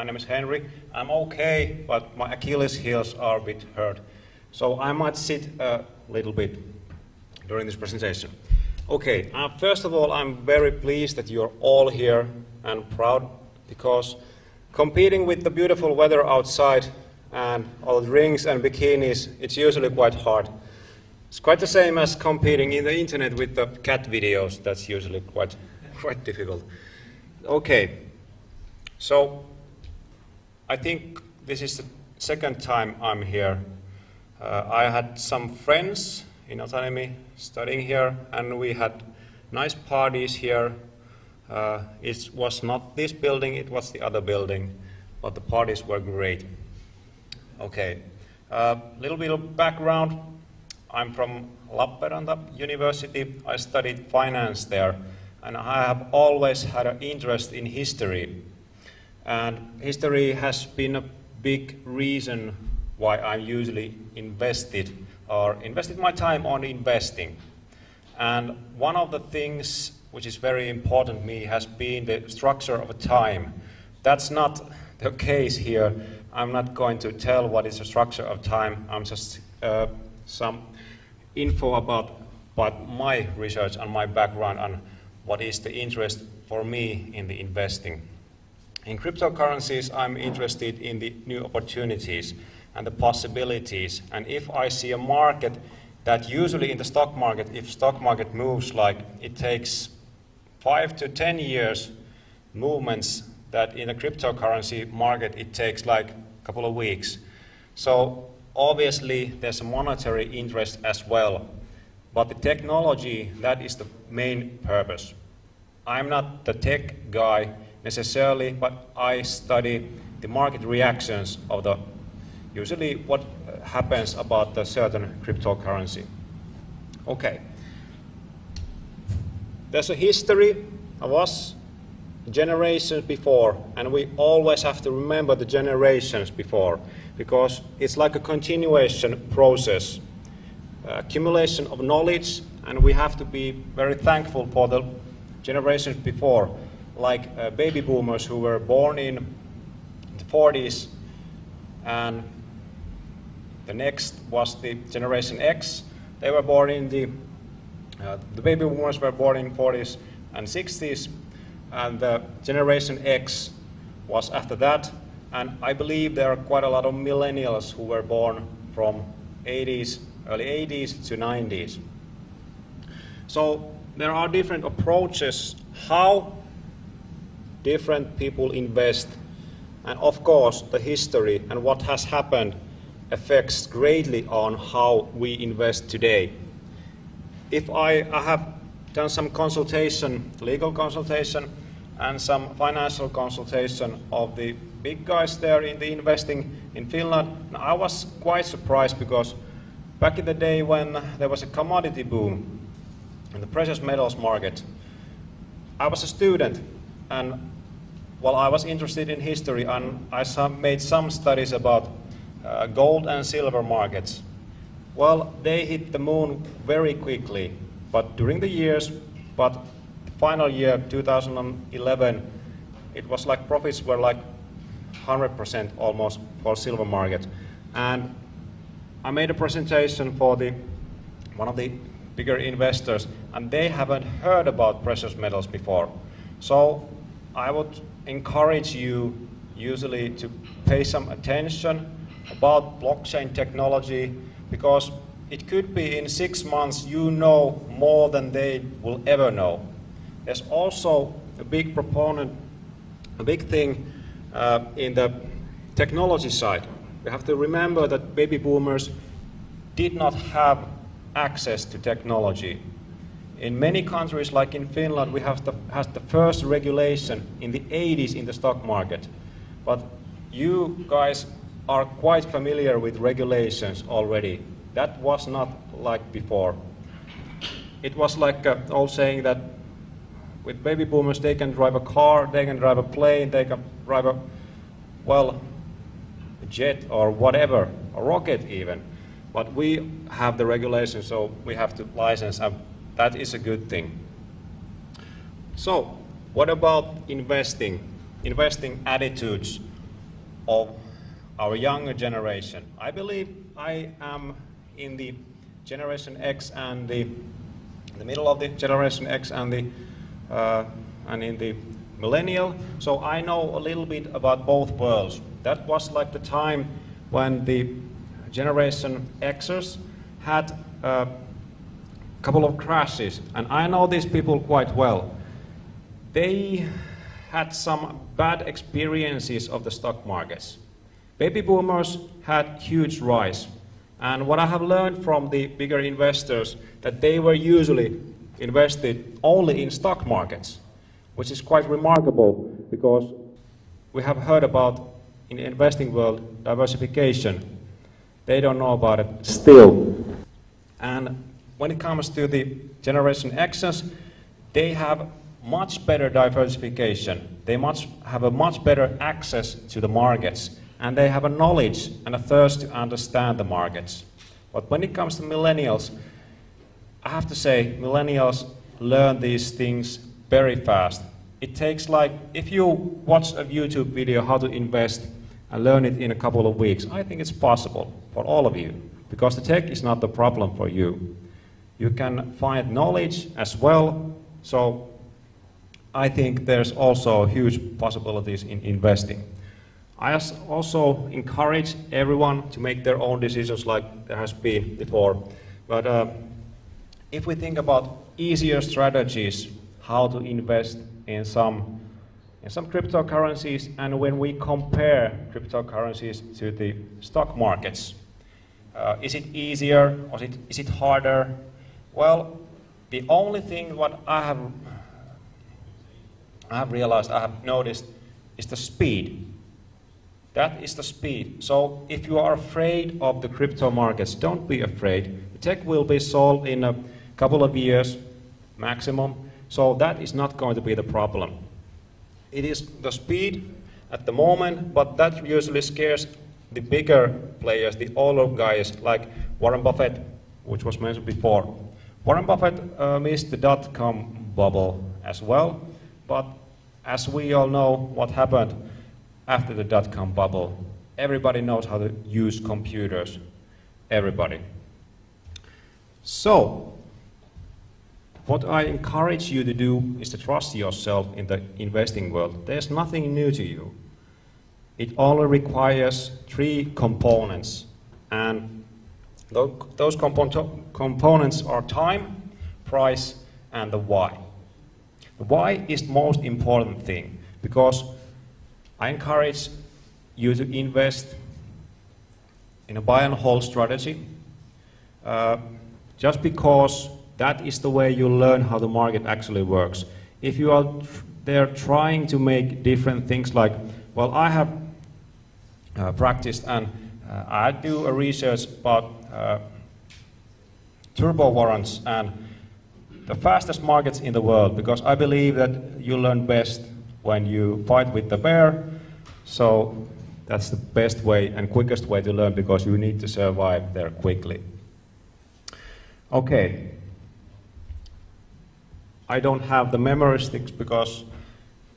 My name is Henry. I'm okay, but my Achilles heels are a bit hurt. So I might sit a little bit during this presentation. Okay, uh, first of all, I'm very pleased that you're all here and proud because competing with the beautiful weather outside and all the rings and bikinis, it's usually quite hard. It's quite the same as competing in the internet with the cat videos. That's usually quite, quite difficult. Okay, so I think this is the second time I'm here. Uh, I had some friends in Otaniemi studying here, and we had nice parties here. Uh, it was not this building, it was the other building, but the parties were great. Okay, a uh, little bit of background. I'm from Lappeenranta University. I studied finance there, and I have always had an interest in history. And history has been a big reason why I'm usually invested or invested my time on investing. And one of the things which is very important to me has been the structure of time. That's not the case here. I'm not going to tell what is the structure of time. I'm just uh, some info about, about my research and my background and what is the interest for me in the investing. In cryptocurrencies, I'm interested in the new opportunities and the possibilities. And if I see a market that usually in the stock market, if stock market moves like it takes five to 10 years movements that in a cryptocurrency market it takes like a couple of weeks. So obviously there's a monetary interest as well, but the technology, that is the main purpose. I'm not the tech guy necessarily, but I study the market reactions of the, usually what happens about the certain cryptocurrency. Okay. There's a history of us generations before, and we always have to remember the generations before because it's like a continuation process, uh, accumulation of knowledge, and we have to be very thankful for the generations before, like uh, baby boomers who were born in the 40s, and the next was the Generation X. They were born in the, uh, the baby boomers were born in 40s and 60s, and the Generation X was after that. And I believe there are quite a lot of millennials who were born from 80s, early 80s to 90s. So there are different approaches how different people invest. And of course, the history and what has happened affects greatly on how we invest today. If I, I have done some consultation, legal consultation, and some financial consultation of the big guys there in the investing in Finland. And I was quite surprised because back in the day when there was a commodity boom in the precious metals market, I was a student and while I was interested in history and I made some studies about uh, gold and silver markets. Well, they hit the moon very quickly, but during the years, but the final year 2011, it was like profits were like 100% almost for silver market. And I made a presentation for the one of the bigger investors, and they haven't heard about precious metals before. So I would encourage you usually to pay some attention about blockchain technology because it could be in six months you know more than they will ever know. There's also a big proponent, a big thing uh, in the technology side. We have to remember that baby boomers did not have access to technology. In many countries, like in Finland, we have the, has the first regulation in the 80s in the stock market. But you guys are quite familiar with regulations already. That was not like before. It was like uh, old saying that with baby boomers, they can drive a car, they can drive a plane, they can drive a, well, a jet or whatever, a rocket even. But we have the regulations, so we have to license, and that is a good thing. So, what about investing? Investing attitudes. of our younger generation. I believe I am in the Generation X and the, the middle of the Generation X and the uh, and in the millennial. So I know a little bit about both worlds. That was like the time when the Generation Xers had a couple of crashes, and I know these people quite well. They had some bad experiences of the stock markets. Baby boomers had huge rise. And what I have learned from the bigger investors that they were usually invested only in stock markets, which is quite remarkable because we have heard about in the investing world diversification. They don't know about it still. And when it comes to the Generation X's, they have much better diversification. They must have a much better access to the markets, and they have a knowledge and a thirst to understand the markets. But when it comes to millennials, I have to say, millennials learn these things very fast. It takes like, if you watch a YouTube video how to invest and learn it in a couple of weeks, I think it's possible for all of you, because the tech is not the problem for you. You can find knowledge as well, so I think there's also huge possibilities in investing. I also encourage everyone to make their own decisions like there has been before. But uh, if we think about easier strategies, how to invest in some, in some cryptocurrencies, and when we compare cryptocurrencies to the stock markets, uh, is it easier or is it, is it harder? Well, the only thing what I have I have realized, I have noticed, is the speed. That is the speed. So if you are afraid of the crypto markets, don't be afraid. The tech will be solved in a couple of years maximum. So that is not going to be the problem. It is the speed at the moment, but that usually scares the bigger players, the older guys like Warren Buffett, which was mentioned before. Warren Buffett uh, missed the dot-com bubble as well, but as we all know what happened after the dot-com bubble, everybody knows how to use computers. Everybody. So, what I encourage you to do is to trust yourself in the investing world. There's nothing new to you. It only requires three components, and those components are time, price, and the why. The why is the most important thing because I encourage you to invest in a buy and hold strategy uh, just because that is the way you learn how the market actually works. If you are there trying to make different things like, well, I have uh, practiced and I do a research about uh, turbo warrants and the fastest markets in the world because I believe that you learn best when you fight with the bear. So that's the best way and quickest way to learn because you need to survive there quickly. Okay. I don't have the memory sticks because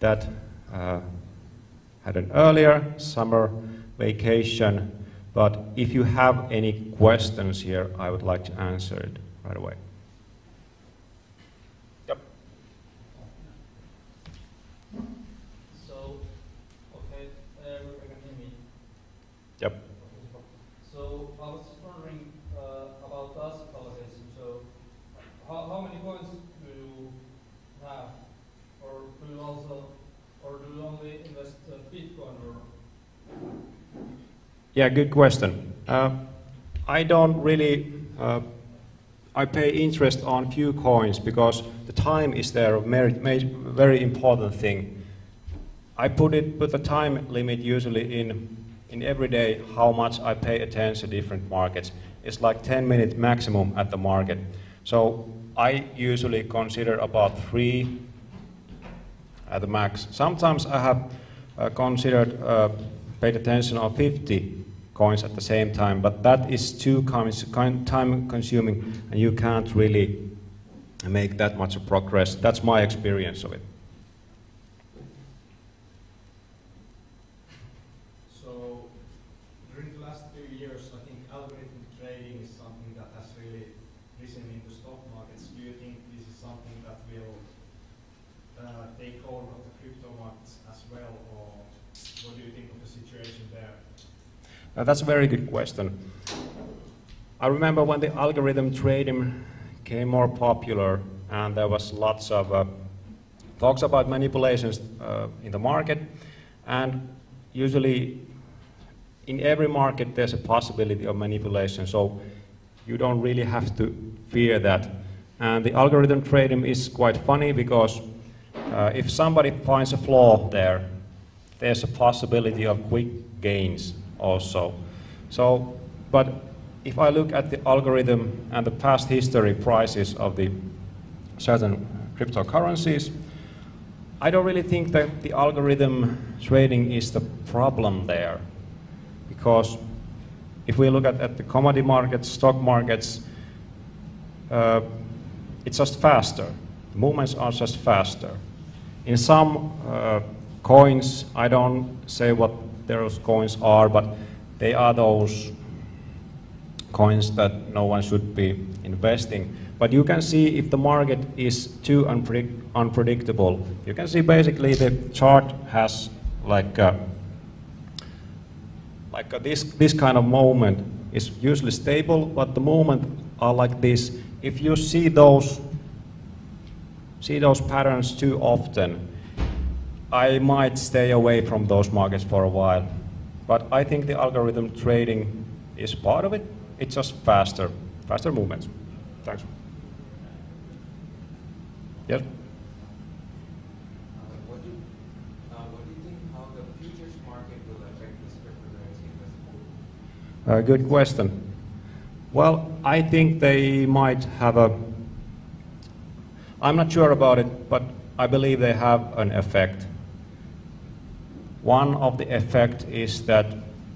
that uh, had an earlier summer vacation. But if you have any questions here, I would like to answer it right away. Yeah, good question. Uh, I don't really, uh, I pay interest on few coins because the time is there a very, important thing. I put it, put the time limit usually in, in every day how much I pay attention to different markets. It's like 10 minutes maximum at the market. So I usually consider about three at the max. Sometimes I have uh, considered, uh, paid attention on 50 at the same time, but that is too time consuming and you can't really make that much of progress. That's my experience of it. So during the last few years, I think algorithmic trading is something that has really risen in the stock markets. Do you think this is something that will uh, take hold of the crypto markets as well, or what do you think of the situation there? Uh, that's a very good question. I remember when the algorithm trading became more popular and there was lots of uh, talks about manipulations uh, in the market. And usually in every market there's a possibility of manipulation. So you don't really have to fear that. And the algorithm trading is quite funny because uh, if somebody finds a flaw there there's a possibility of quick gains also so but if I look at the algorithm and the past history prices of the certain cryptocurrencies, I don't really think that the algorithm trading is the problem there. Because if we look at, at the commodity markets, stock markets, uh, it's just faster. The movements are just faster. In some uh, coins, I don't say what those coins are, but they are those coins that no one should be investing. But you can see if the market is too unpredict unpredictable. You can see basically the chart has like a, like a, this this kind of moment is usually stable, but the moment are like this. If you see those see those patterns too often, I might stay away from those markets for a while. But I think the algorithm trading is part of it. It's just faster, faster movements. Thanks. Yes? Uh, what do, what do you think how the futures market will affect this cryptocurrency investment? Uh, good question. Well, I think they might have a. I'm not sure about it, but I believe they have an effect. One of the effect is that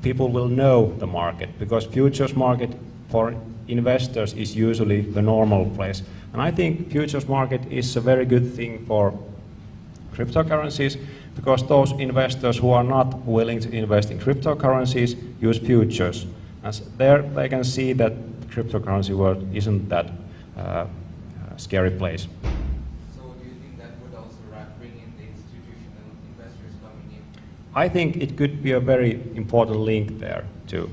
people will know the market because futures market for investors is usually the normal place. And I think futures market is a very good thing for cryptocurrencies because those investors who are not willing to invest in cryptocurrencies use futures. And there they can see that cryptocurrency world isn't that uh, scary place. So do you think that would also bring in the institutional investors coming in? I think it could be a very important link there too.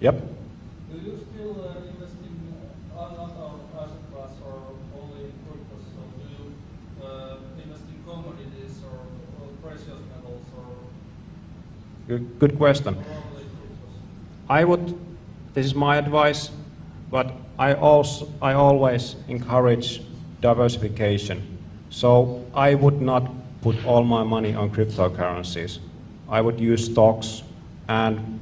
Yep. Do you still uh, invest in uh, other asset class or only in? So do you uh, invest in commodities or, or precious metals or, Good, good question. or only cryptos? I would, this is my advice, but I also, I always encourage diversification. So I would not put all my money on cryptocurrencies. I would use stocks and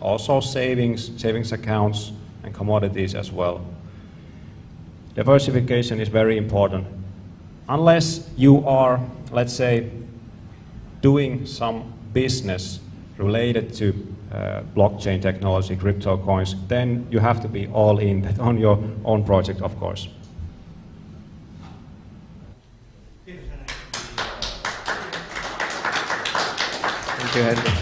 also savings, savings accounts and commodities as well. Diversification is very important. Unless you are, let's say, doing some business related to uh, blockchain technology, crypto coins, then you have to be all in on your own project, of course. Henrik.